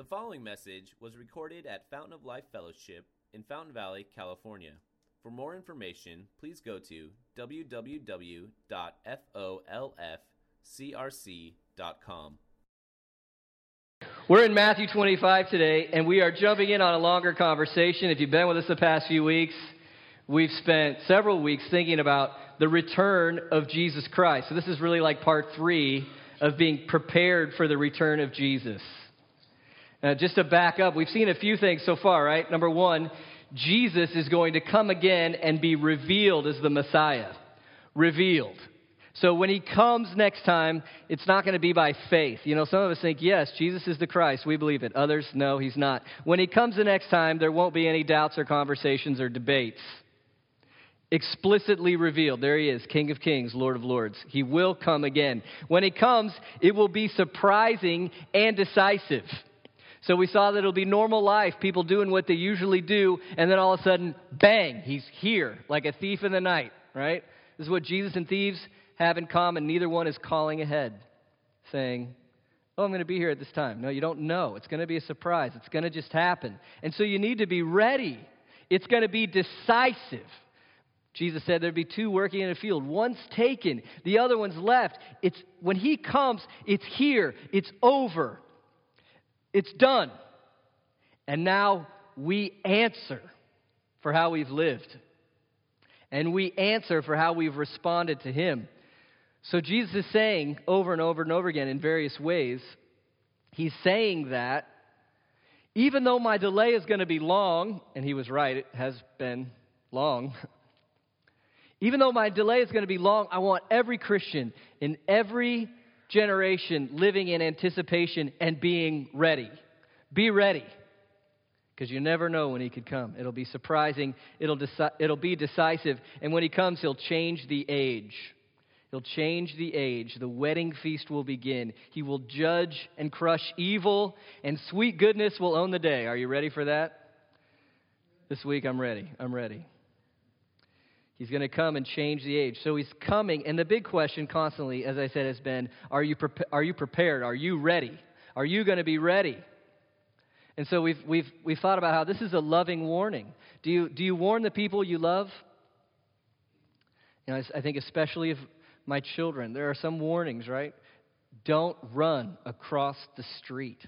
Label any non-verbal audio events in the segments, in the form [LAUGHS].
The following message was recorded at Fountain of Life Fellowship in Fountain Valley, California. For more information, please go to www.folfcrc.com. We're in Matthew 25 today, and we are jumping in on a longer conversation. If you've been with us the past few weeks, we've spent several weeks thinking about the return of Jesus Christ. So, this is really like part three of being prepared for the return of Jesus. Now, just to back up, we've seen a few things so far, right? Number one, Jesus is going to come again and be revealed as the Messiah. Revealed. So when he comes next time, it's not going to be by faith. You know, some of us think, yes, Jesus is the Christ. We believe it. Others, no, he's not. When he comes the next time, there won't be any doubts or conversations or debates. Explicitly revealed. There he is, King of Kings, Lord of Lords. He will come again. When he comes, it will be surprising and decisive. So we saw that it'll be normal life, people doing what they usually do, and then all of a sudden, bang, he's here like a thief in the night, right? This is what Jesus and thieves have in common. Neither one is calling ahead, saying, Oh, I'm going to be here at this time. No, you don't know. It's going to be a surprise. It's going to just happen. And so you need to be ready. It's going to be decisive. Jesus said there'd be two working in a field. One's taken, the other one's left. It's when he comes, it's here. It's over. It's done. And now we answer for how we've lived. And we answer for how we've responded to Him. So Jesus is saying over and over and over again in various ways, He's saying that even though my delay is going to be long, and He was right, it has been long. [LAUGHS] even though my delay is going to be long, I want every Christian in every generation living in anticipation and being ready. Be ready. Because you never know when he could come. It'll be surprising, it'll, deci- it'll be decisive, and when he comes, he'll change the age. He'll change the age. The wedding feast will begin. He will judge and crush evil, and sweet goodness will own the day. Are you ready for that? This week, I'm ready. I'm ready. He's going to come and change the age. So he's coming, and the big question constantly, as I said, has been are you, pre- are you prepared? Are you ready? Are you going to be ready? And so we've, we've, we've thought about how this is a loving warning. Do you, do you warn the people you love? You know, I think especially of my children, there are some warnings, right? Don't run across the street.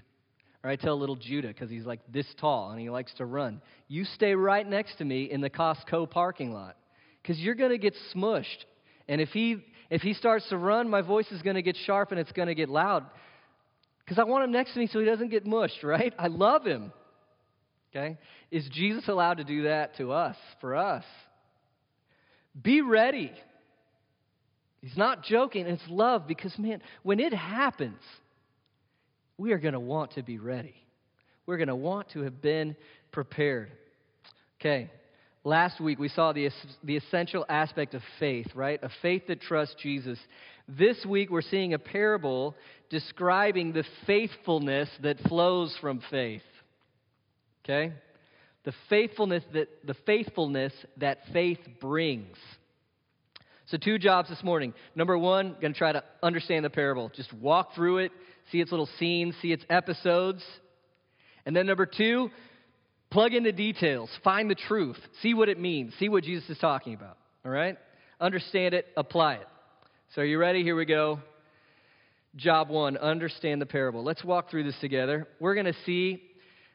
Or I tell little Judah, because he's like this tall and he likes to run, you stay right next to me in the Costco parking lot because you're going to get smushed. And if he, if he starts to run, my voice is going to get sharp and it's going to get loud because I want him next to me so he doesn't get mushed, [LAUGHS] right? I love him. Okay? Is Jesus allowed to do that to us, for us? Be ready. He's not joking, it's love because, man, when it happens, we are going to want to be ready. We're going to want to have been prepared. Okay, Last week, we saw the, the essential aspect of faith, right? A faith that trusts Jesus. This week, we're seeing a parable describing the faithfulness that flows from faith. Okay? The faithfulness that, the faithfulness that faith brings. So, two jobs this morning. Number one, going to try to understand the parable. Just walk through it, see its little scenes, see its episodes. And then number two, Plug in the details, find the truth, see what it means, see what Jesus is talking about. All right? Understand it, apply it. So, are you ready? Here we go. Job one understand the parable. Let's walk through this together. We're going to see,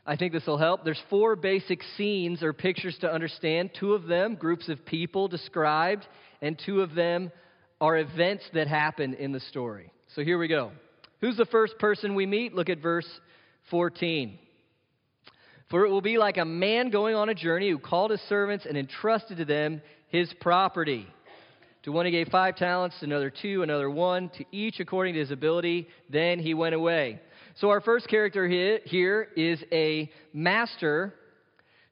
I think this will help. There's four basic scenes or pictures to understand. Two of them, groups of people described, and two of them are events that happen in the story. So, here we go. Who's the first person we meet? Look at verse 14. For it will be like a man going on a journey who called his servants and entrusted to them his property. To one he gave five talents, to another two, another one, to each according to his ability. Then he went away. So our first character here is a master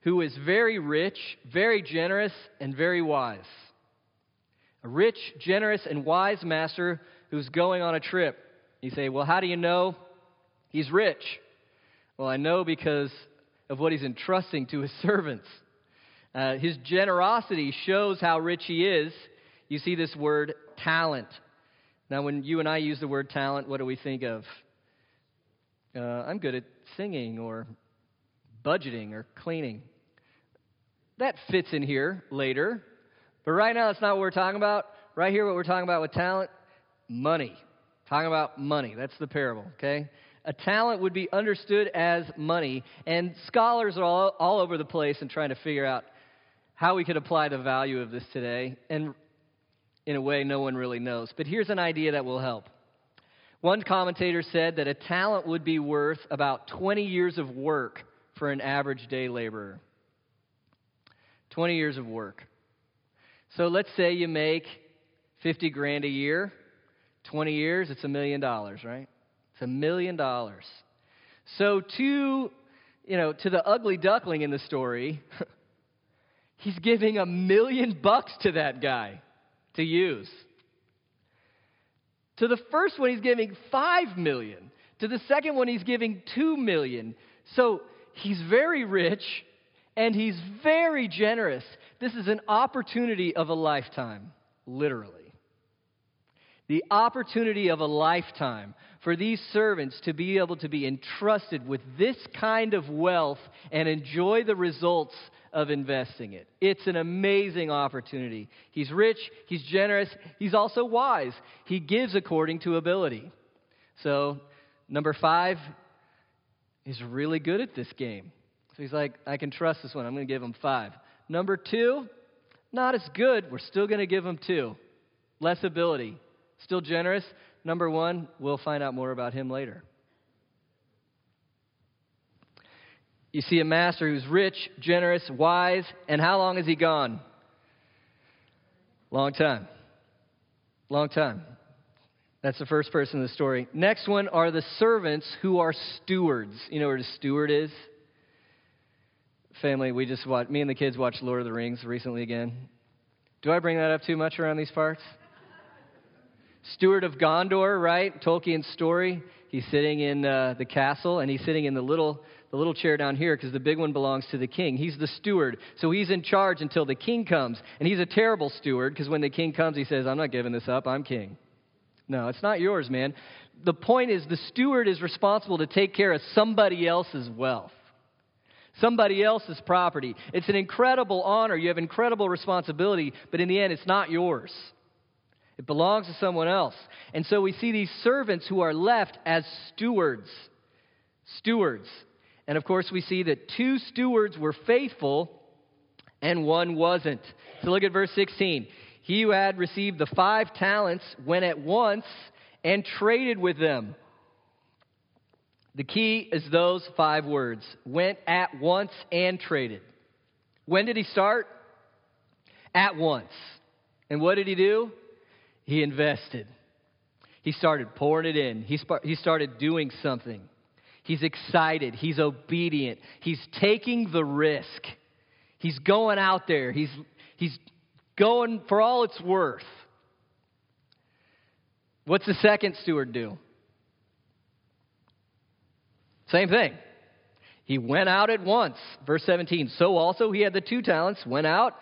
who is very rich, very generous, and very wise. A rich, generous, and wise master who's going on a trip. You say, well, how do you know he's rich? Well, I know because of what he's entrusting to his [LAUGHS] servants. Uh, his generosity shows how rich he is. You see this word talent. Now, when you and I use the word talent, what do we think of? Uh, I'm good at singing or budgeting or cleaning. That fits in here later. But right now, that's not what we're talking about. Right here, what we're talking about with talent money. Talking about money. That's the parable, okay? A talent would be understood as money, and scholars are all, all over the place and trying to figure out how we could apply the value of this today. And in a way, no one really knows. But here's an idea that will help. One commentator said that a talent would be worth about 20 years of work for an average day laborer. 20 years of work. So let's say you make 50 grand a year, 20 years, it's a million dollars, right? It's a million dollars. So to, you know, to the ugly duckling in the story, [LAUGHS] he's giving a million bucks to that guy to use. To the first one, he's giving five million. To the second one, he's giving two million. So he's very rich and he's very generous. This is an opportunity of a lifetime, literally. The opportunity of a lifetime for these servants to be able to be entrusted with this kind of wealth and enjoy the results of investing it. It's an amazing opportunity. He's rich, he's generous, he's also wise. He gives according to ability. So, number five is really good at this game. So he's like, I can trust this one. I'm going to give him five. Number two, not as good. We're still going to give him two. Less ability. Still generous. Number one, we'll find out more about him later. You see a master who's rich, generous, wise, and how long has he gone? Long time. Long time. That's the first person in the story. Next one are the servants who are stewards. You know what a steward is? Family, we just watched, me and the kids watched Lord of the Rings recently again. Do I bring that up too much around these parts? Steward of Gondor, right? Tolkien's story. He's sitting in uh, the castle and he's sitting in the little the little chair down here because the big one belongs to the king. He's the steward. So he's in charge until the king comes. And he's a terrible steward because when the king comes, he says, I'm not giving this up. I'm king. No, it's not yours, man. The point is, the steward is responsible to take care of somebody else's wealth, somebody else's property. It's an incredible honor. You have incredible responsibility, but in the end, it's not yours. It belongs to someone else. And so we see these servants who are left as stewards. Stewards. And of course, we see that two stewards were faithful and one wasn't. So look at verse 16. He who had received the five talents went at once and traded with them. The key is those five words went at once and traded. When did he start? At once. And what did he do? He invested. He started pouring it in. He, sp- he started doing something. He's excited. He's obedient. He's taking the risk. He's going out there. He's, he's going for all it's worth. What's the second steward do? Same thing. He went out at once. Verse 17. So also he had the two talents, went out,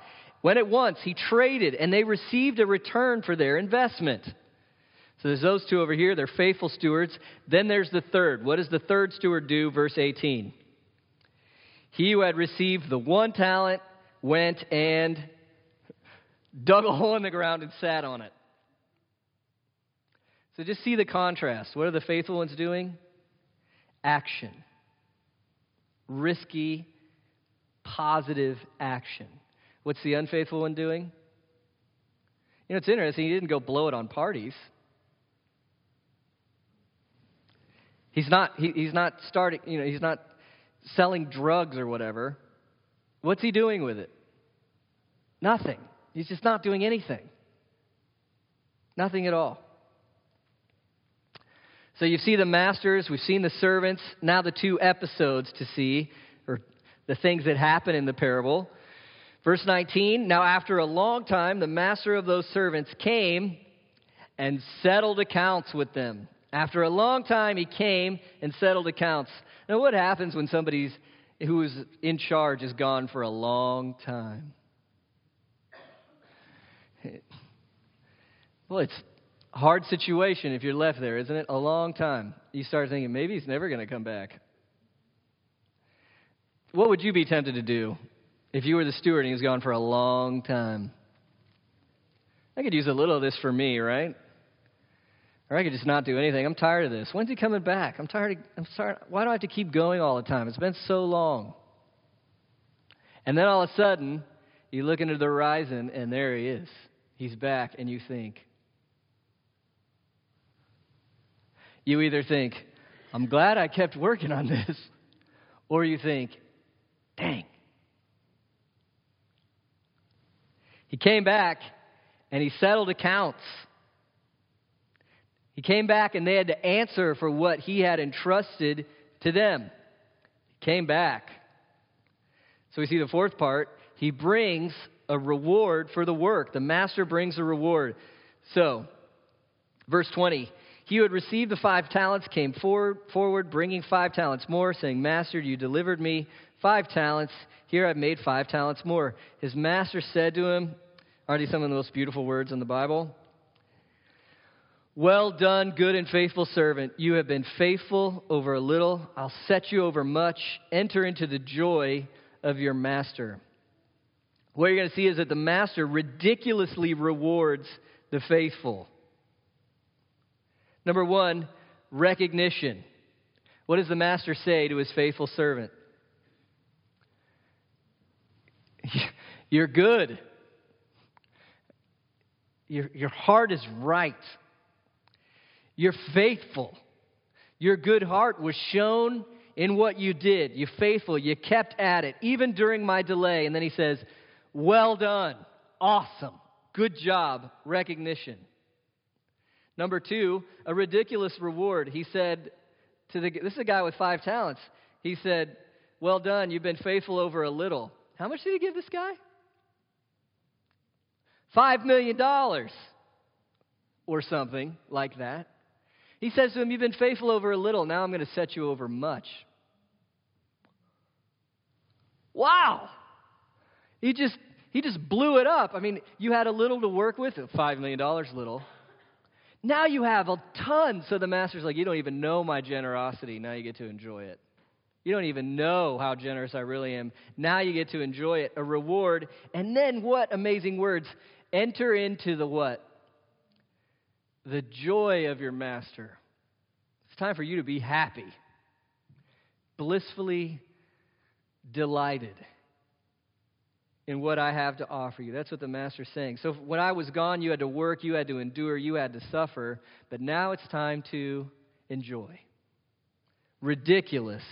went at once. He traded, and they received a return for their investment. So there's those two over here. They're faithful stewards. Then there's the third. What does the third steward do? Verse 18. He who had received the one talent went and dug a hole in the ground and sat on it. So just see the contrast. What are the faithful ones doing? Action. Risky, positive action. What's the unfaithful one doing? You know, it's interesting. He didn't go blow it on parties. He's not, he, he's not starting, you know, he's not selling drugs or whatever. What's he doing with it? Nothing. He's just not doing anything. Nothing at all. So you see the masters, we've seen the servants, now the two episodes to see, or the things that happen in the parable. Verse 19 Now, after a long time, the master of those servants came and settled accounts with them. After a long time, he came and settled accounts. Now, what happens when somebody who is in charge is gone for a long time? Well, it's a hard situation if you're left there, isn't it? A long time. You start thinking, maybe he's never going to come back. What would you be tempted to do if you were the steward and he was gone for a long time? I could use a little of this for me, right? Or I could just not do anything. I'm tired of this. When's he coming back? I'm tired. Of, I'm sorry. Why do I have to keep going all the time? It's been so long. And then all of a sudden, you look into the horizon and there he is. He's back, and you think, you either think, I'm glad I kept working on this, [LAUGHS] or you think, dang. He came back and he settled accounts. He came back and they had to answer for what he had entrusted to them. He came back. So we see the fourth part. He brings a reward for the work. The master brings a reward. So, verse 20 He who had received the five talents came forward, forward, bringing five talents more, saying, Master, you delivered me five talents. Here I've made five talents more. His master said to him, Aren't these some of the most beautiful words in the Bible? Well done, good and faithful servant. You have been faithful over a little. I'll set you over much. Enter into the joy of your master. What you're going to see is that the master ridiculously rewards the faithful. Number one, recognition. What does the master say to his faithful servant? [LAUGHS] You're good. Your, your heart is right. You're faithful. Your good heart was shown in what you did. You're faithful. You kept at it, even during my delay. And then he says, Well done. Awesome. Good job. Recognition. Number two, a ridiculous reward. He said to the, this is a guy with five talents. He said, Well done. You've been faithful over a little. How much did he give this guy? Five million dollars or something like that. He says to him, You've been faithful over a little, now I'm going to set you over much. Wow! He just he just blew it up. I mean, you had a little to work with, five million dollars little. Now you have a ton. So the master's like, You don't even know my generosity. Now you get to enjoy it. You don't even know how generous I really am. Now you get to enjoy it, a reward. And then what amazing words? Enter into the what? The joy of your master. It's time for you to be happy, blissfully delighted in what I have to offer you. That's what the master's saying. So when I was gone, you had to work, you had to endure, you had to suffer, but now it's time to enjoy. Ridiculous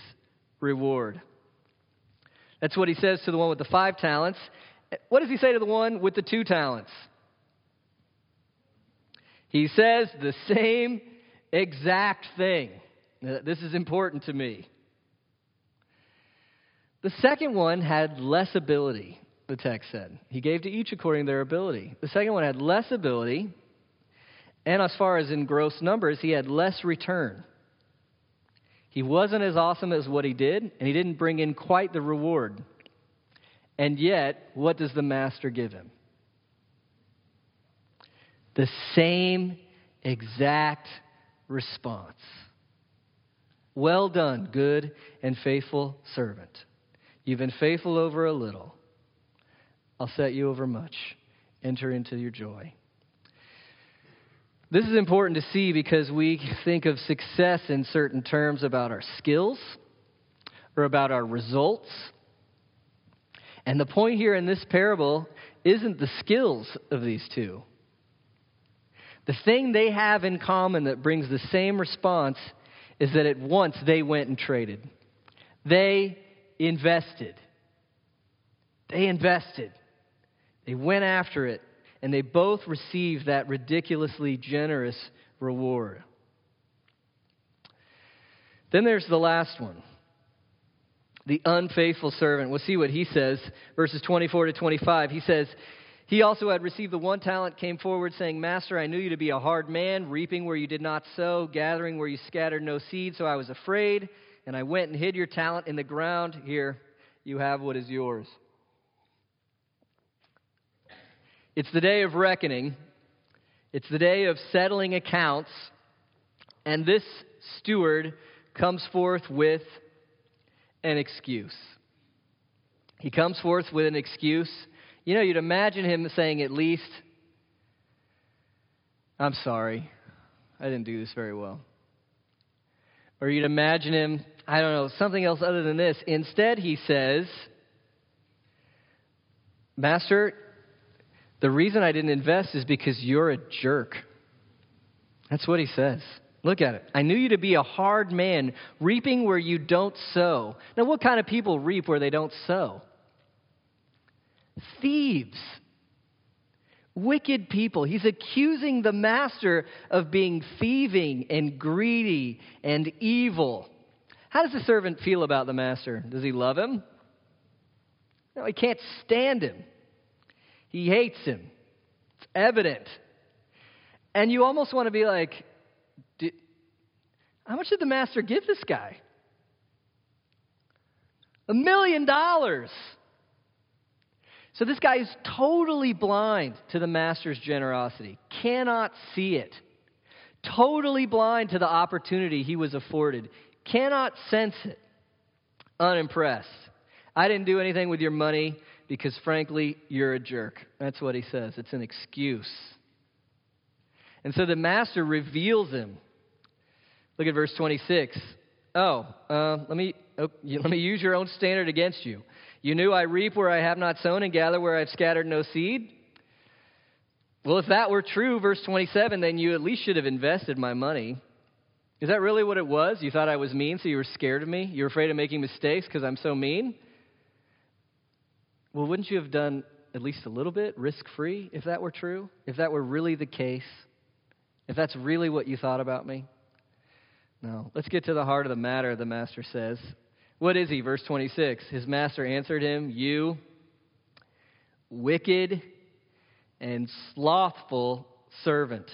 reward. That's what he says to the one with the five talents. What does he say to the one with the two talents? He says the same exact thing. This is important to me. The second one had less ability, the text said. He gave to each according to their ability. The second one had less ability, and as far as in gross numbers, he had less return. He wasn't as awesome as what he did, and he didn't bring in quite the reward. And yet, what does the master give him? The same exact response. Well done, good and faithful servant. You've been faithful over a little. I'll set you over much. Enter into your joy. This is important to see because we think of success in certain terms about our skills or about our results. And the point here in this parable isn't the skills of these two. The thing they have in common that brings the same response is that at once they went and traded. They invested. They invested. They went after it and they both received that ridiculously generous reward. Then there's the last one the unfaithful servant. We'll see what he says, verses 24 to 25. He says, He also had received the one talent, came forward, saying, Master, I knew you to be a hard man, reaping where you did not sow, gathering where you scattered no seed, so I was afraid, and I went and hid your talent in the ground. Here, you have what is yours. It's the day of reckoning. It's the day of settling accounts, and this steward comes forth with an excuse. He comes forth with an excuse. You know, you'd imagine him saying at least, I'm sorry, I didn't do this very well. Or you'd imagine him, I don't know, something else other than this. Instead, he says, Master, the reason I didn't invest is because you're a jerk. That's what he says. Look at it. I knew you to be a hard man, reaping where you don't sow. Now, what kind of people reap where they don't sow? Thieves. Wicked people. He's accusing the master of being thieving and greedy and evil. How does the servant feel about the master? Does he love him? No, he can't stand him. He hates him. It's evident. And you almost want to be like, how much did the master give this guy? A million dollars. So this guy is totally blind to the master's generosity, cannot see it. Totally blind to the opportunity he was afforded, cannot sense it. Unimpressed. I didn't do anything with your money because, frankly, you're a jerk. That's what he says. It's an excuse. And so the master reveals him Look at verse 26. Oh, uh, let, me, oh, [LAUGHS] let me use your own standard against you. You knew I reap where I have not sown and gather where I've scattered no seed? Well, if that were true, verse 27, then you at least should have invested my money. Is that really what it was? You thought I was mean, so you were scared of me? You were afraid of making mistakes because I'm so mean? Well, wouldn't you have done at least a little bit risk free if that were true? If that were really the case? If that's really what you thought about me? No. Let's get to the heart of the matter, the master says. What is he? Verse 26. His master answered him, You wicked and slothful servant.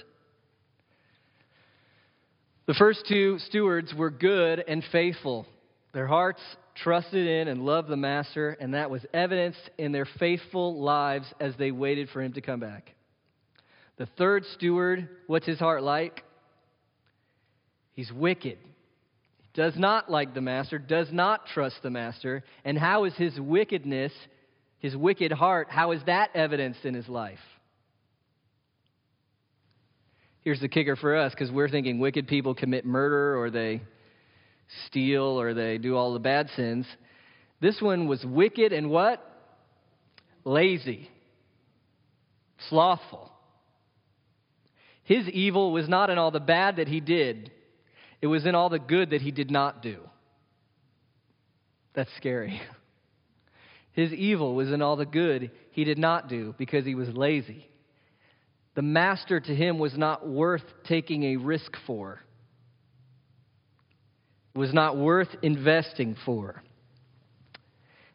The first two stewards were good and faithful. Their hearts trusted in and loved the master, and that was evidenced in their faithful lives as they waited for him to come back. The third steward, what's his heart like? He's wicked. He Does not like the master, does not trust the master. And how is his wickedness, his wicked heart, how is that evidenced in his life? Here's the kicker for us because we're thinking wicked people commit murder or they steal or they do all the bad sins. This one was wicked and what? Lazy, slothful. His evil was not in all the bad that he did, it was in all the good that he did not do. That's scary. [LAUGHS] His evil was in all the good he did not do because he was lazy. The master to him was not worth taking a risk for, was not worth investing for.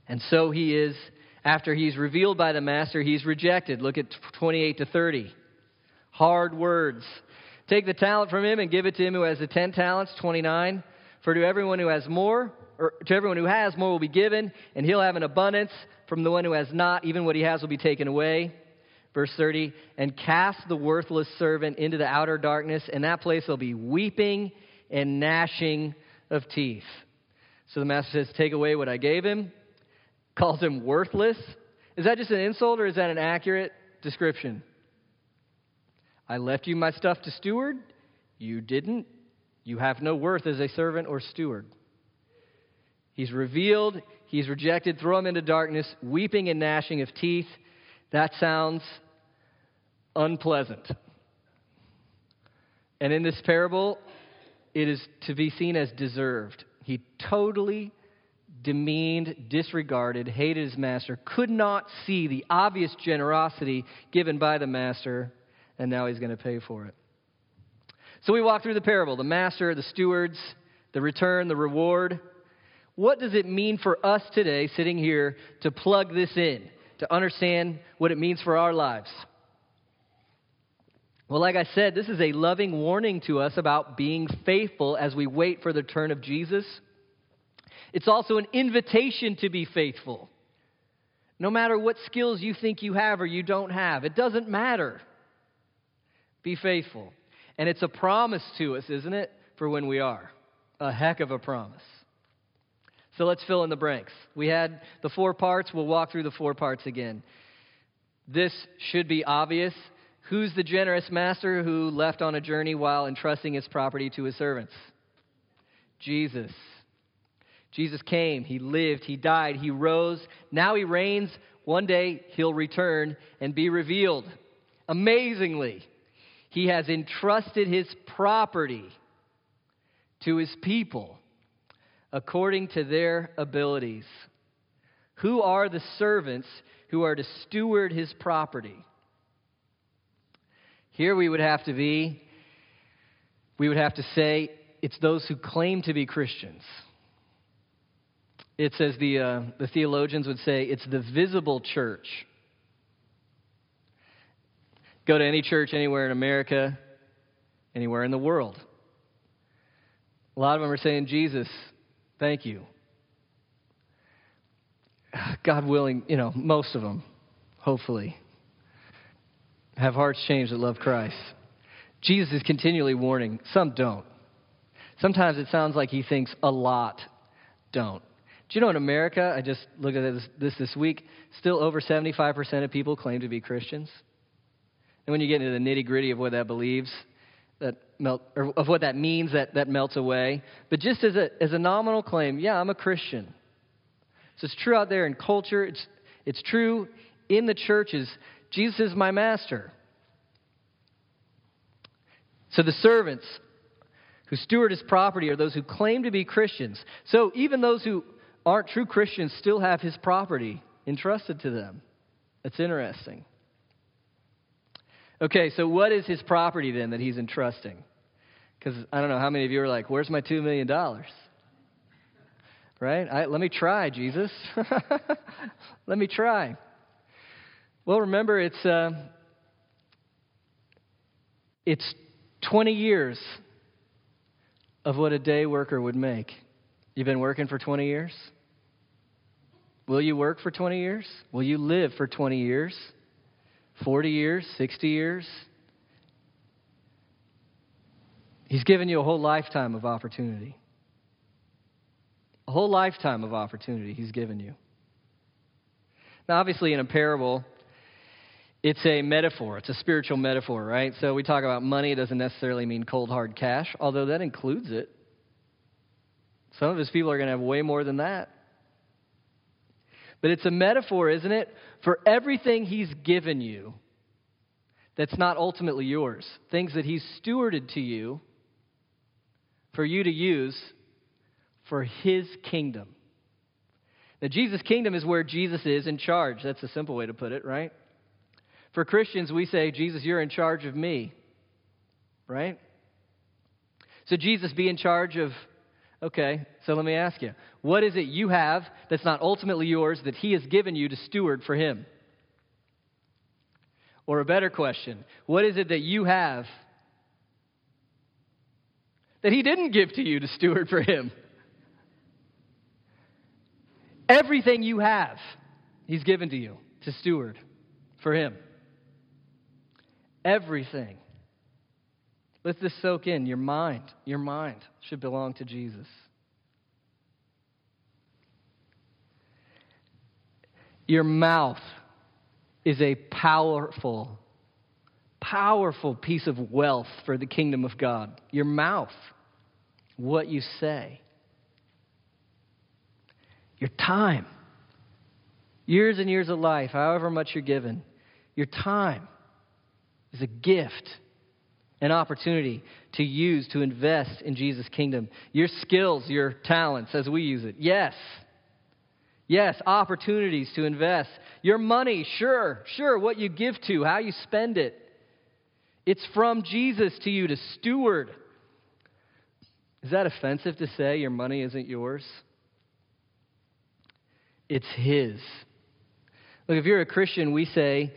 And so he is, after he's revealed by the master, he's rejected. Look at 28 to 30. Hard words. Take the talent from him and give it to him who has the ten talents, 29. For to everyone who has more, or to everyone who has, more will be given, and he'll have an abundance. From the one who has not, even what he has will be taken away. Verse 30, and cast the worthless servant into the outer darkness. and that place there'll be weeping and gnashing of teeth. So the master says, Take away what I gave him. Calls him worthless. Is that just an insult or is that an accurate description? I left you my stuff to steward. You didn't. You have no worth as a servant or steward. He's revealed, he's rejected, throw him into darkness, weeping and gnashing of teeth. That sounds unpleasant. And in this parable, it is to be seen as deserved. He totally demeaned, disregarded, hated his master, could not see the obvious generosity given by the master and now he's going to pay for it. So we walk through the parable the master, the stewards, the return, the reward. What does it mean for us today, sitting here, to plug this in, to understand what it means for our lives? Well, like I said, this is a loving warning to us about being faithful as we wait for the return of Jesus. It's also an invitation to be faithful. No matter what skills you think you have or you don't have, it doesn't matter. Be faithful. And it's a promise to us, isn't it, for when we are? A heck of a promise. So let's fill in the blanks. We had the four parts. We'll walk through the four parts again. This should be obvious. Who's the generous master who left on a journey while entrusting his property to his servants? Jesus. Jesus came, he lived, he died, he rose. Now he reigns. One day he'll return and be revealed. Amazingly, he has entrusted his property to his people according to their abilities. Who are the servants who are to steward his property? Here we would have to be, we would have to say, it's those who claim to be Christians. It says the, uh, the theologians would say it's the visible church. Go to any church anywhere in America, anywhere in the world. A lot of them are saying, Jesus, thank you. God willing, you know, most of them, hopefully, have hearts changed that love Christ. Jesus is continually warning. Some don't. Sometimes it sounds like he thinks a lot don't. Do you know in America, I just looked at this, this this week, still over 75% of people claim to be Christians? And when you get into the nitty gritty of what that believes, that melt, or of what that means, that, that melts away. But just as a, as a nominal claim, yeah, I'm a Christian. So it's true out there in culture, it's, it's true in the churches. Jesus is my master. So the servants who steward his property are those who claim to be Christians. So even those who aren't true Christians still have his property entrusted to them. That's interesting. Okay, so what is his property then that he's entrusting? Because I don't know how many of you are like, where's my $2 million? Right? I, let me try, Jesus. [LAUGHS] let me try. Well, remember, it's, uh, it's 20 years of what a day worker would make. You've been working for 20 years? Will you work for 20 years? Will you live for 20 years? 40 years? 60 years? He's given you a whole lifetime of opportunity. A whole lifetime of opportunity He's given you. Now, obviously, in a parable, it's a metaphor. It's a spiritual metaphor, right? So we talk about money. It doesn't necessarily mean cold, hard cash, although that includes it. Some of his people are going to have way more than that. But it's a metaphor, isn't it, for everything he's given you that's not ultimately yours. Things that he's stewarded to you for you to use for his kingdom. Now, Jesus' kingdom is where Jesus is in charge. That's a simple way to put it, right? For Christians, we say, Jesus, you're in charge of me, right? So, Jesus, be in charge of Okay, so let me ask you what is it you have that's not ultimately yours that He has given you to steward for Him? Or a better question what is it that you have that He didn't give to you to steward for Him? Everything you have, He's given to you to steward for Him. Everything. Let this soak in. Your mind, your mind should belong to Jesus. Your mouth is a powerful, powerful piece of wealth for the kingdom of God. Your mouth, what you say, your time, years and years of life, however much you're given, your time is a gift an opportunity to use to invest in Jesus' kingdom. Your skills, your talents, as we use it. Yes. Yes, opportunities to invest. Your money, sure, sure, what you give to, how you spend it. It's from Jesus to you to steward. Is that offensive to say your money isn't yours? It's His. Look, if you're a Christian, we say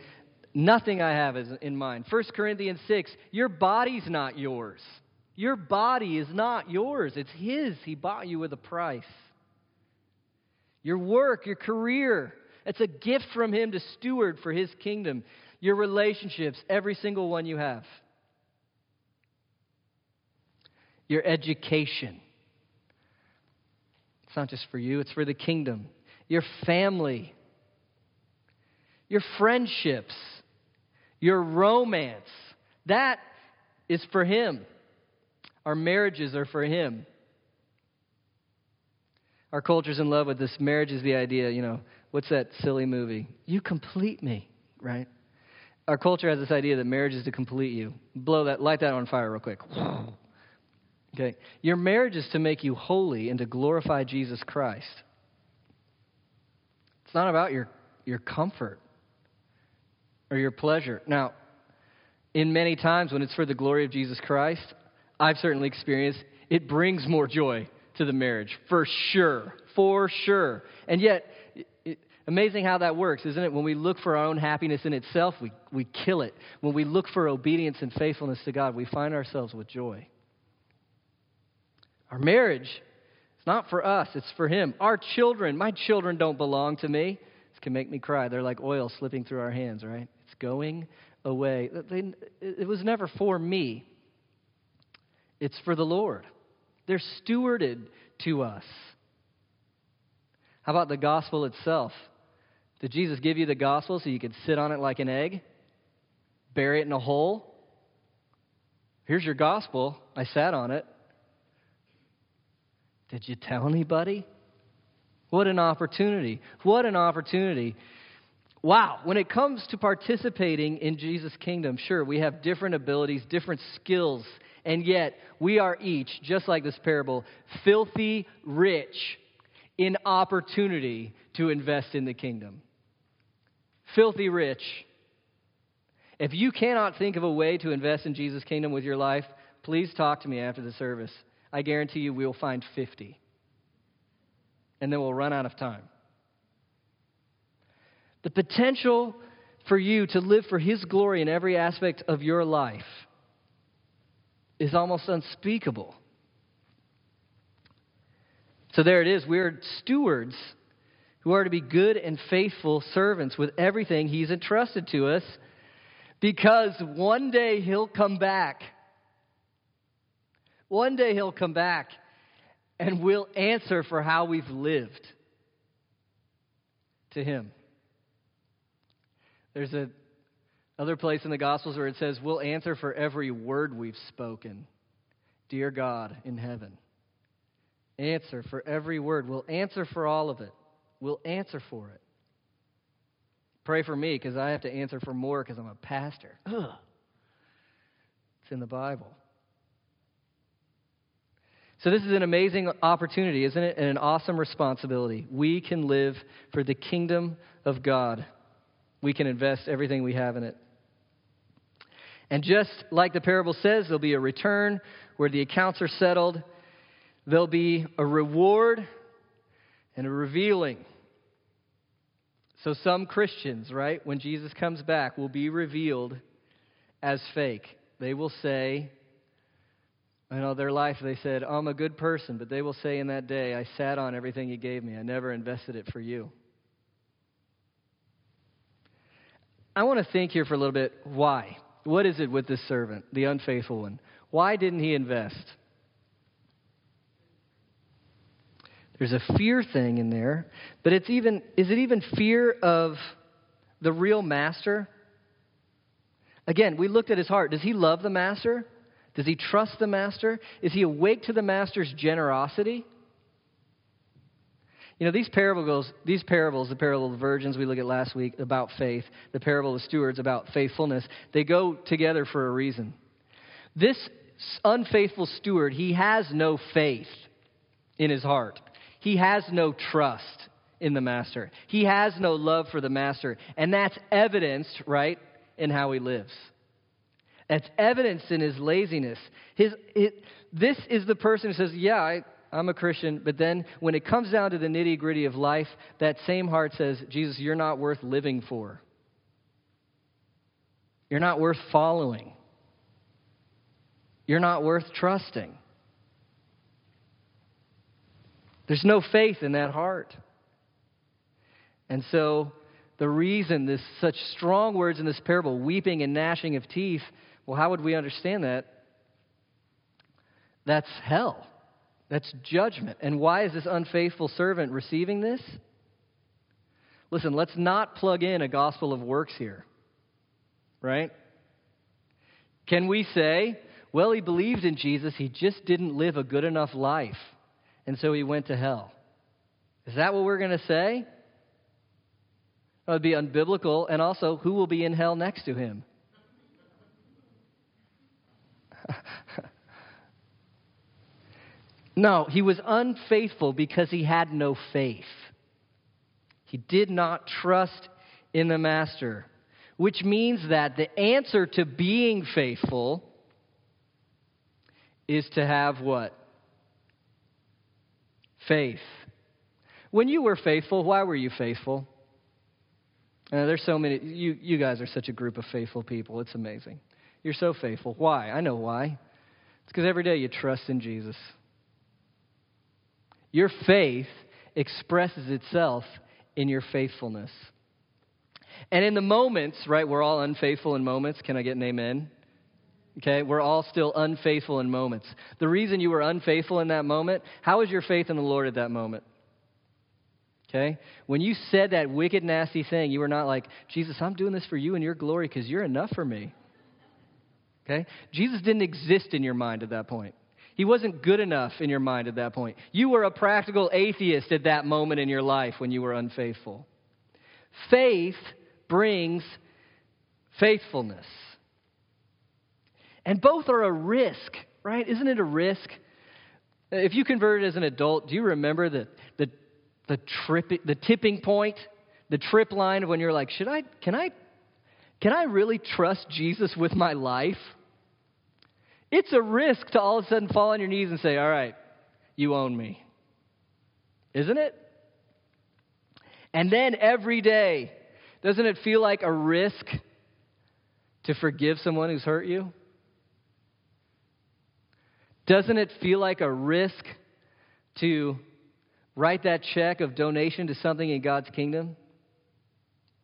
Nothing I have is in mind. 1 Corinthians 6 Your body's not yours. Your body is not yours, it's His. He bought you with a price. Your work, your career, it's a gift from Him to steward for His kingdom. Your relationships, every single one you have. your education. It's not just for you, it's for the kingdom. Your family, your friendships, your romance. That is for Him. Our marriages are for Him. Our culture's in love with this. Marriage is the idea, you know, what's that silly movie? You complete me, right? Our culture has this idea that marriage is to complete you. Blow that, light that on fire real quick. [LAUGHS] Okay. Your marriage is to make you holy and to glorify Jesus Christ. It's not about your, your comfort or your pleasure. Now, in many times when it's for the glory of Jesus Christ, I've certainly experienced it brings more joy to the marriage, for sure, for sure. And yet, it, amazing how that works, isn't it? When we look for our own happiness in itself, we, we kill it. When we look for obedience and faithfulness to God, we find ourselves with joy. Our marriage is not for us, it's for Him. Our children, my children don't belong to me. This can make me cry. They're like oil slipping through our hands, right? Going away. It was never for me, it's for the Lord. They're stewarded to us. How about the gospel itself? Did Jesus give you the gospel so you could sit on it like an egg? Bury it in a hole? Here's your gospel. I sat on it. Did you tell anybody? What an opportunity. What an opportunity. Wow, when it comes to participating in Jesus' kingdom, sure, we have different abilities, different skills, and yet we are each, just like this parable, filthy rich in opportunity to invest in the kingdom. Filthy rich. If you cannot think of a way to invest in Jesus' kingdom with your life, please talk to me after the service. I guarantee you we'll find 50. And then we'll run out of time. The potential for you to live for His glory in every aspect of your life is almost unspeakable. So there it is. We're stewards who are to be good and faithful servants with everything He's entrusted to us because one day He'll come back. One day He'll come back and we'll answer for how we've lived to Him. There's a other place in the Gospels where it says, We'll answer for every word we've spoken. Dear God in heaven. Answer for every word. We'll answer for all of it. We'll answer for it. Pray for me because I have to answer for more because I'm a pastor. Ugh. It's in the Bible. So, this is an amazing opportunity, isn't it? And an awesome responsibility. We can live for the kingdom of God, we can invest everything we have in it. And just like the parable says, there'll be a return where the accounts are settled, there'll be a reward and a revealing. So, some Christians, right, when Jesus comes back, will be revealed as fake. They will say, I know their life, they said, I'm a good person, but they will say in that day, I sat on everything you gave me. I never invested it for you. I want to think here for a little bit why. What is it with this servant, the unfaithful one? Why didn't he invest? There's a fear thing in there, but it's even is it even fear of the real master? Again, we looked at his heart. Does he love the master? Does he trust the master? Is he awake to the master's generosity? You know, these parables, these parables, the parable of the virgins we looked at last week about faith, the parable of the stewards about faithfulness, they go together for a reason. This unfaithful steward, he has no faith in his heart. He has no trust in the master. He has no love for the master. And that's evidenced, right, in how he lives. That's evidenced in his laziness. His, this is the person who says, Yeah, I, I'm a Christian, but then when it comes down to the nitty gritty of life, that same heart says, Jesus, you're not worth living for. You're not worth following. You're not worth trusting. There's no faith in that heart. And so, the reason this such strong words in this parable, weeping and gnashing of teeth, well, how would we understand that? That's hell. That's judgment. And why is this unfaithful servant receiving this? Listen, let's not plug in a gospel of works here, right? Can we say, well, he believed in Jesus, he just didn't live a good enough life, and so he went to hell? Is that what we're going to say? That would be unbiblical, and also, who will be in hell next to him? No, he was unfaithful because he had no faith. He did not trust in the master, which means that the answer to being faithful is to have what? Faith. When you were faithful, why were you faithful? Uh, there's so many. You, you guys are such a group of faithful people. It's amazing. You're so faithful. Why? I know why. It's because every day you trust in Jesus. Your faith expresses itself in your faithfulness. And in the moments, right, we're all unfaithful in moments. Can I get an amen? Okay, we're all still unfaithful in moments. The reason you were unfaithful in that moment, how was your faith in the Lord at that moment? Okay? When you said that wicked, nasty thing, you were not like, Jesus, I'm doing this for you and your glory because you're enough for me. Okay? Jesus didn't exist in your mind at that point. He wasn't good enough in your mind at that point. You were a practical atheist at that moment in your life when you were unfaithful. Faith brings faithfulness. And both are a risk, right? Isn't it a risk? If you converted as an adult, do you remember the, the, the, trip, the tipping point, the trip line of when you're like, should I, can I, can I really trust Jesus with my life? It's a risk to all of a sudden fall on your knees and say, All right, you own me. Isn't it? And then every day, doesn't it feel like a risk to forgive someone who's hurt you? Doesn't it feel like a risk to write that check of donation to something in God's kingdom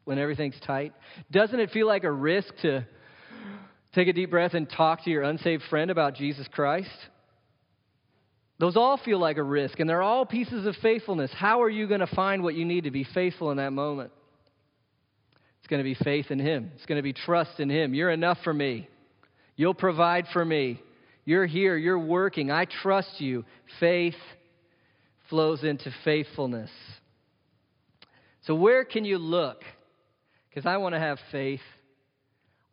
when everything's tight? Doesn't it feel like a risk to Take a deep breath and talk to your unsaved friend about Jesus Christ. Those all feel like a risk, and they're all pieces of faithfulness. How are you going to find what you need to be faithful in that moment? It's going to be faith in Him, it's going to be trust in Him. You're enough for me. You'll provide for me. You're here. You're working. I trust you. Faith flows into faithfulness. So, where can you look? Because I want to have faith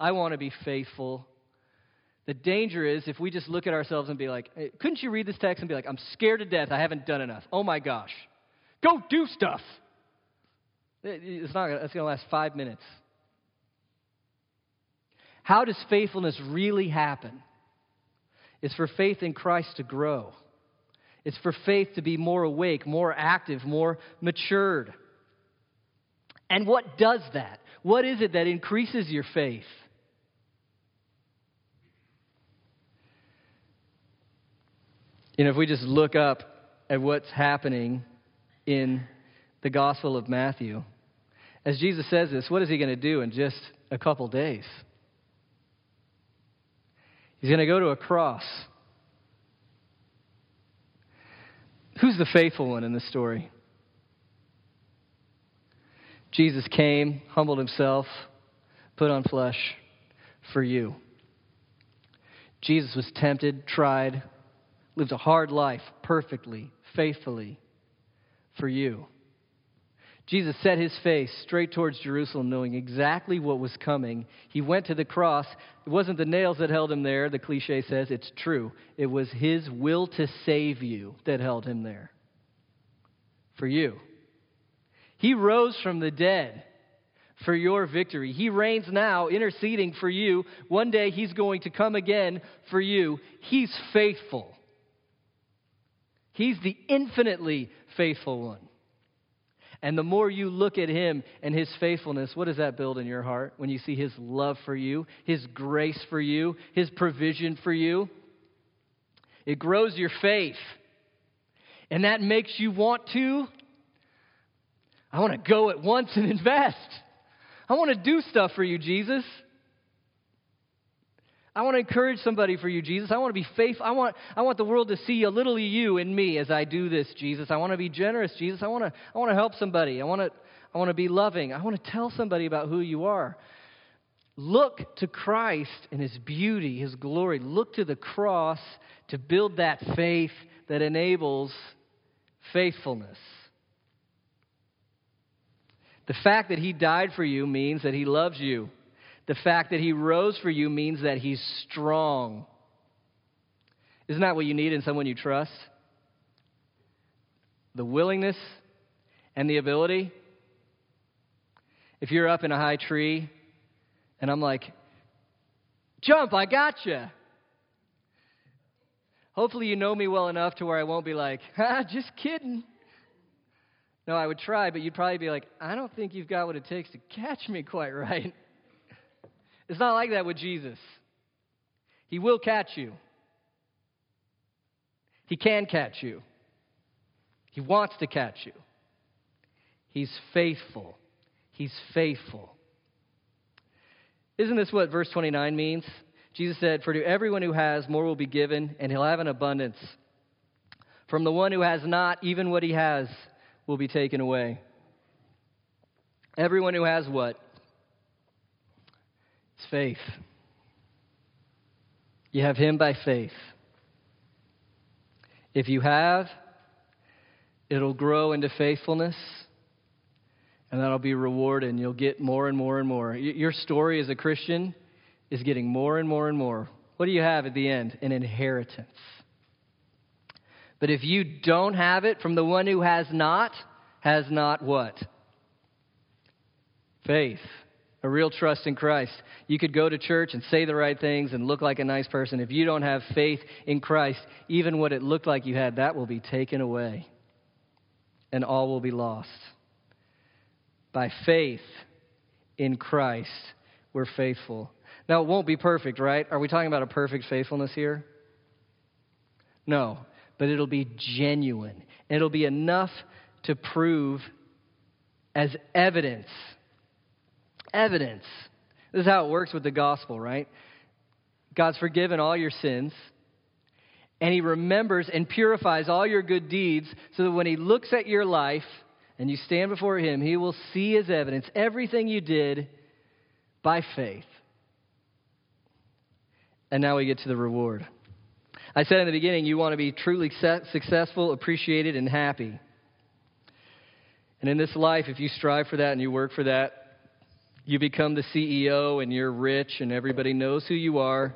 I want to be faithful. The danger is if we just look at ourselves and be like, hey, couldn't you read this text and be like, I'm scared to death. I haven't done enough. Oh my gosh. Go do stuff. It's not it's going to last five minutes. How does faithfulness really happen? It's for faith in Christ to grow. It's for faith to be more awake, more active, more matured. And what does that? What is it that increases your faith? You know, if we just look up at what's happening in the Gospel of Matthew, as Jesus says this, what is he going to do in just a couple days? He's going to go to a cross. Who's the faithful one in this story? Jesus came, humbled himself, put on flesh for you. Jesus was tempted, tried, lived a hard life perfectly, faithfully for you. Jesus set his face straight towards Jerusalem, knowing exactly what was coming. He went to the cross. It wasn't the nails that held him there, the cliche says. It's true. It was his will to save you that held him there. For you. He rose from the dead for your victory. He reigns now, interceding for you. One day he's going to come again for you. He's faithful. He's the infinitely faithful one. And the more you look at him and his faithfulness, what does that build in your heart when you see his love for you, his grace for you, his provision for you? It grows your faith. And that makes you want to. I want to go at once and invest. I want to do stuff for you, Jesus. I want to encourage somebody for you, Jesus. I want to be faithful. I want, I want the world to see a little you in me as I do this, Jesus. I want to be generous, Jesus. I want to, I want to help somebody. I want to, I want to be loving. I want to tell somebody about who you are. Look to Christ and his beauty, his glory. Look to the cross to build that faith that enables faithfulness. The fact that he died for you means that he loves you. The fact that he rose for you means that he's strong. Isn't that what you need in someone you trust? The willingness and the ability. If you're up in a high tree and I'm like, jump, I got you. Hopefully, you know me well enough to where I won't be like, [LAUGHS] ah, just kidding. No, I would try, but you'd probably be like, I don't think you've got what it takes to catch me quite right. [LAUGHS] It's not like that with Jesus. He will catch you, He can catch you, He wants to catch you. He's faithful. He's faithful. Isn't this what verse 29 means? Jesus said, For to everyone who has, more will be given, and he'll have an abundance. From the one who has not, even what he has will be taken away. Everyone who has what? It's faith. You have him by faith. If you have, it'll grow into faithfulness and that'll be rewarded, and you'll get more and more and more. Your story as a Christian is getting more and more and more. What do you have at the end? An inheritance. But if you don't have it from the one who has not, has not what? Faith. A real trust in Christ. You could go to church and say the right things and look like a nice person. If you don't have faith in Christ, even what it looked like you had, that will be taken away. And all will be lost. By faith in Christ, we're faithful. Now, it won't be perfect, right? Are we talking about a perfect faithfulness here? No, but it'll be genuine. It'll be enough to prove as evidence. Evidence. This is how it works with the gospel, right? God's forgiven all your sins, and He remembers and purifies all your good deeds so that when He looks at your life, and you stand before Him, He will see as evidence everything you did by faith. And now we get to the reward. I said in the beginning, you want to be truly successful, appreciated, and happy. And in this life, if you strive for that and you work for that, you become the CEO and you're rich and everybody knows who you are,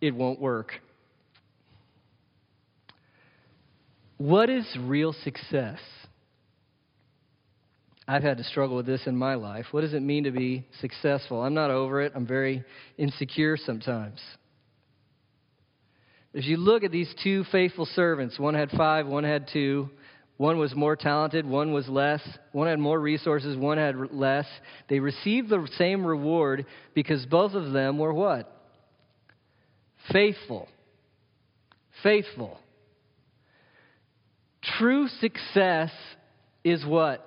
it won't work. What is real success? I've had to struggle with this in my life. What does it mean to be successful? I'm not over it. I'm very insecure sometimes. If you look at these two faithful servants, one had five, one had two. One was more talented, one was less. One had more resources, one had less. They received the same reward because both of them were what? Faithful. Faithful. True success is what?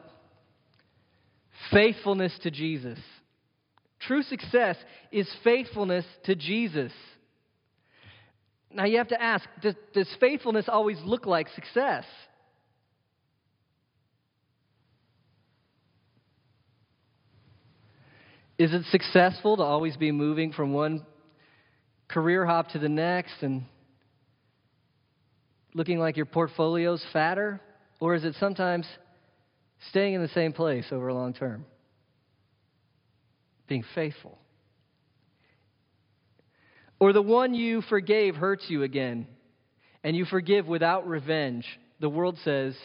faithfulness to Jesus. True success is faithfulness to Jesus. Now you have to ask does, does faithfulness always look like success? Is it successful to always be moving from one career hop to the next and looking like your portfolio's fatter? Or is it sometimes Staying in the same place over a long term. Being faithful. Or the one you forgave hurts you again, and you forgive without revenge. The world says,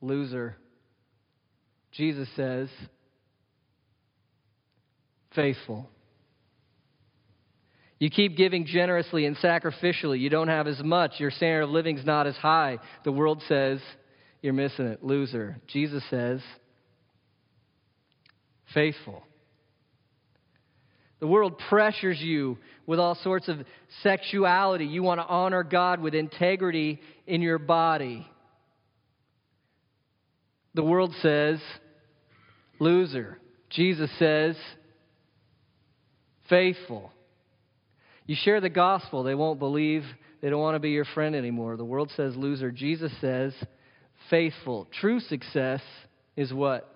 loser. Jesus says, faithful. You keep giving generously and sacrificially. You don't have as much. Your standard of living is not as high. The world says, you're missing it. Loser. Jesus says, faithful. The world pressures you with all sorts of sexuality. You want to honor God with integrity in your body. The world says, loser. Jesus says, faithful. You share the gospel, they won't believe. They don't want to be your friend anymore. The world says loser. Jesus says faithful. True success is what?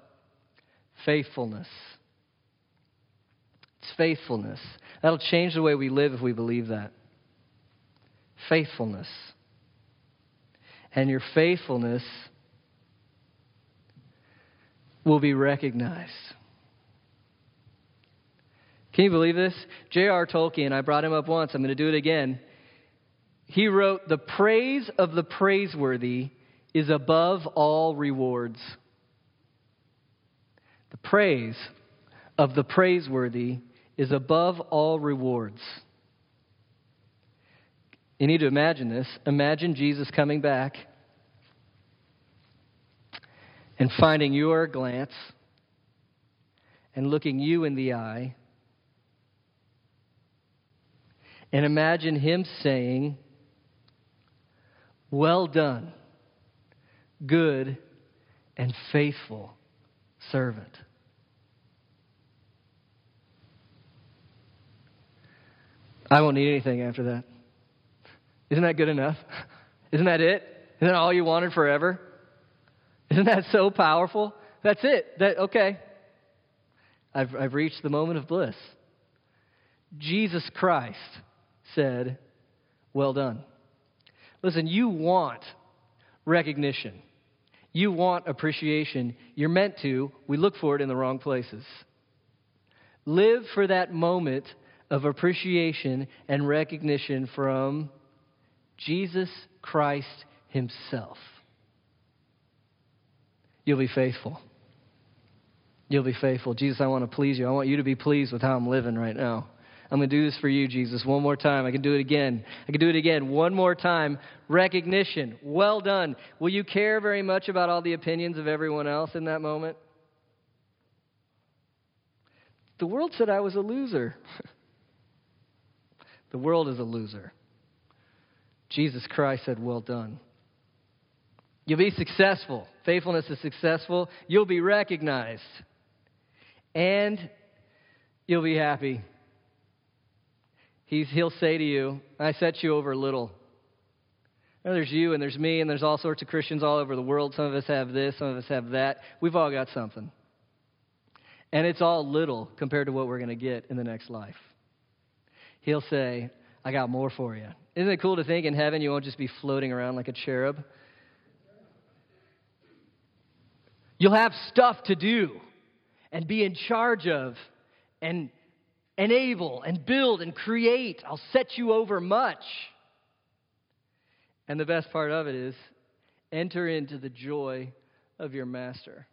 Faithfulness. It's faithfulness. That'll change the way we live if we believe that. Faithfulness. And your faithfulness will be recognized. Can you believe this? J.R. Tolkien, I brought him up once, I'm going to do it again. He wrote, The praise of the praiseworthy is above all rewards. The praise of the praiseworthy is above all rewards. You need to imagine this. Imagine Jesus coming back and finding your glance and looking you in the eye. And imagine him saying, Well done, good and faithful servant. I won't need anything after that. Isn't that good enough? Isn't that it? Isn't that all you wanted forever? Isn't that so powerful? That's it. That okay. I've I've reached the moment of bliss. Jesus Christ said, "Well done." Listen, you want recognition. You want appreciation. You're meant to. We look for it in the wrong places. Live for that moment of appreciation and recognition from Jesus Christ Himself. You'll be faithful. You'll be faithful. Jesus, I want to please you. I want you to be pleased with how I'm living right now. I'm going to do this for you, Jesus, one more time. I can do it again. I can do it again. One more time. Recognition. Well done. Will you care very much about all the opinions of everyone else in that moment? The world said I was a loser. [LAUGHS] the world is a loser. Jesus Christ said, Well done. You'll be successful. Faithfulness is successful. You'll be recognized. And you'll be happy. He's, he'll say to you, I set you over little. There's you and there's me and there's all sorts of Christians all over the world. Some of us have this, some of us have that. We've all got something. And it's all little compared to what we're going to get in the next life. He'll say, I got more for you. Isn't it cool to think in heaven you won't just be floating around like a cherub? You'll have stuff to do and be in charge of and enable and build and create. I'll set you over much. And the best part of it is enter into the joy of your master.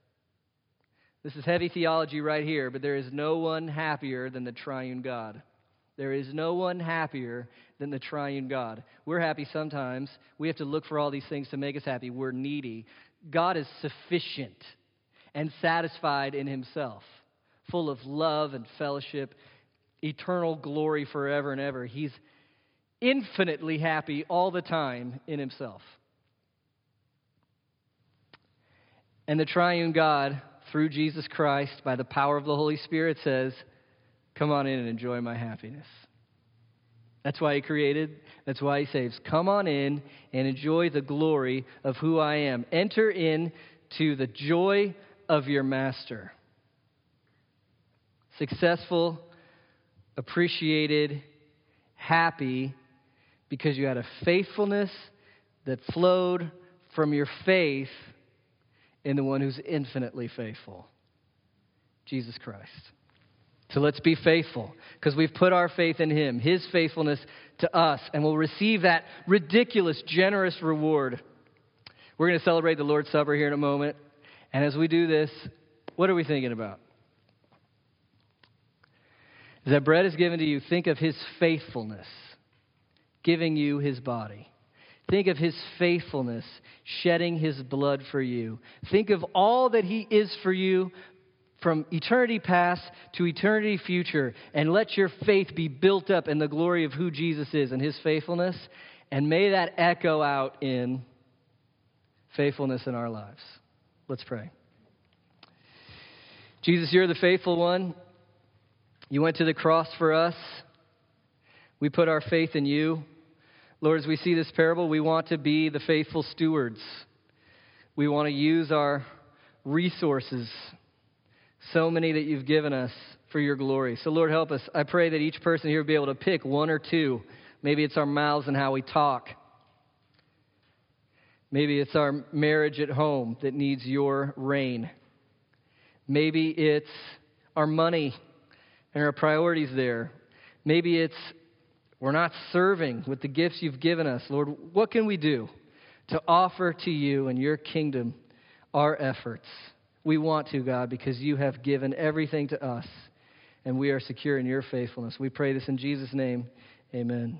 This is heavy theology right here, but there is no one happier than the triune God. There is no one happier than the triune God. We're happy sometimes. We have to look for all these things to make us happy. We're needy. God is sufficient and satisfied in himself, full of love and fellowship, eternal glory forever and ever. He's infinitely happy all the time in himself. And the triune God, through Jesus Christ, by the power of the Holy Spirit, says, Come on in and enjoy my happiness. That's why he created. That's why he saves. Come on in and enjoy the glory of who I am. Enter in to the joy of your master. Successful, appreciated, happy, because you had a faithfulness that flowed from your faith in the one who's infinitely faithful Jesus Christ. So let's be faithful because we've put our faith in Him, His faithfulness to us, and we'll receive that ridiculous, generous reward. We're going to celebrate the Lord's Supper here in a moment. And as we do this, what are we thinking about? As that bread is given to you, think of His faithfulness, giving you His body. Think of his faithfulness, shedding his blood for you. Think of all that he is for you from eternity past to eternity future and let your faith be built up in the glory of who Jesus is and his faithfulness. And may that echo out in faithfulness in our lives. Let's pray. Jesus, you're the faithful one. You went to the cross for us. We put our faith in you. Lord, as we see this parable, we want to be the faithful stewards. We want to use our resources, so many that you've given us, for your glory. So, Lord, help us. I pray that each person here will be able to pick one or two. Maybe it's our mouths and how we talk. Maybe it's our marriage at home that needs your reign. Maybe it's our money and our priorities there. Maybe it's we're not serving with the gifts you've given us. Lord, what can we do to offer to you and your kingdom our efforts? We want to, God, because you have given everything to us, and we are secure in your faithfulness. We pray this in Jesus' name. Amen.